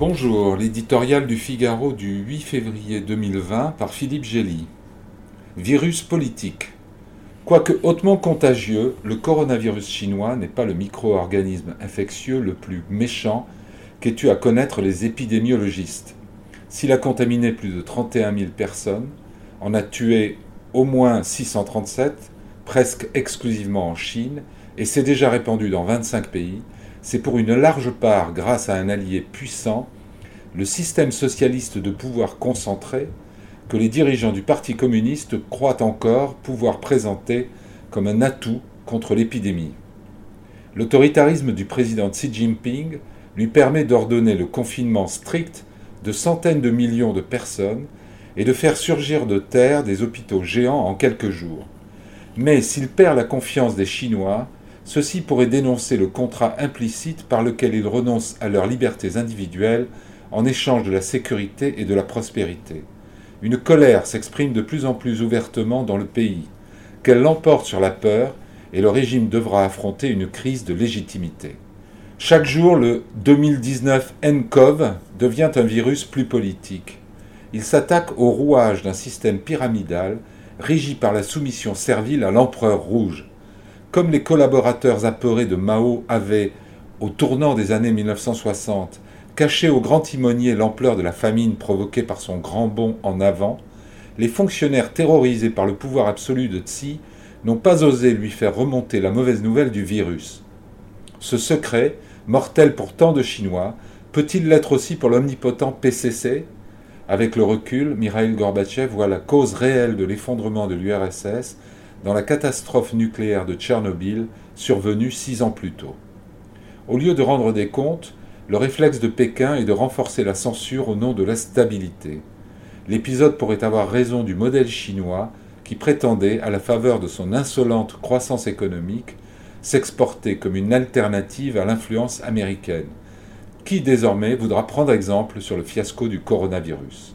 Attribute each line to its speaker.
Speaker 1: Bonjour, l'éditorial du Figaro du 8 février 2020 par Philippe Gély. Virus politique. Quoique hautement contagieux, le coronavirus chinois n'est pas le micro-organisme infectieux le plus méchant qu'aient eu à connaître les épidémiologistes. S'il a contaminé plus de 31 000 personnes, en a tué au moins 637, presque exclusivement en Chine, et s'est déjà répandu dans 25 pays, c'est pour une large part grâce à un allié puissant, le système socialiste de pouvoir concentré, que les dirigeants du Parti communiste croient encore pouvoir présenter comme un atout contre l'épidémie. L'autoritarisme du président Xi Jinping lui permet d'ordonner le confinement strict de centaines de millions de personnes et de faire surgir de terre des hôpitaux géants en quelques jours. Mais s'il perd la confiance des Chinois, ceux-ci pourraient dénoncer le contrat implicite par lequel ils renoncent à leurs libertés individuelles en échange de la sécurité et de la prospérité. Une colère s'exprime de plus en plus ouvertement dans le pays, qu'elle l'emporte sur la peur, et le régime devra affronter une crise de légitimité. Chaque jour, le 2019 NCOV devient un virus plus politique. Il s'attaque au rouage d'un système pyramidal régi par la soumission servile à l'empereur rouge. Comme les collaborateurs apeurés de Mao avaient, au tournant des années 1960, caché au grand timonier l'ampleur de la famine provoquée par son grand bond en avant, les fonctionnaires terrorisés par le pouvoir absolu de Tsi n'ont pas osé lui faire remonter la mauvaise nouvelle du virus. Ce secret, mortel pour tant de Chinois, peut-il l'être aussi pour l'omnipotent PCC Avec le recul, Mikhail Gorbatchev voit la cause réelle de l'effondrement de l'URSS dans la catastrophe nucléaire de Tchernobyl survenue six ans plus tôt. Au lieu de rendre des comptes, le réflexe de Pékin est de renforcer la censure au nom de la stabilité. L'épisode pourrait avoir raison du modèle chinois qui prétendait, à la faveur de son insolente croissance économique, s'exporter comme une alternative à l'influence américaine, qui désormais voudra prendre exemple sur le fiasco du coronavirus.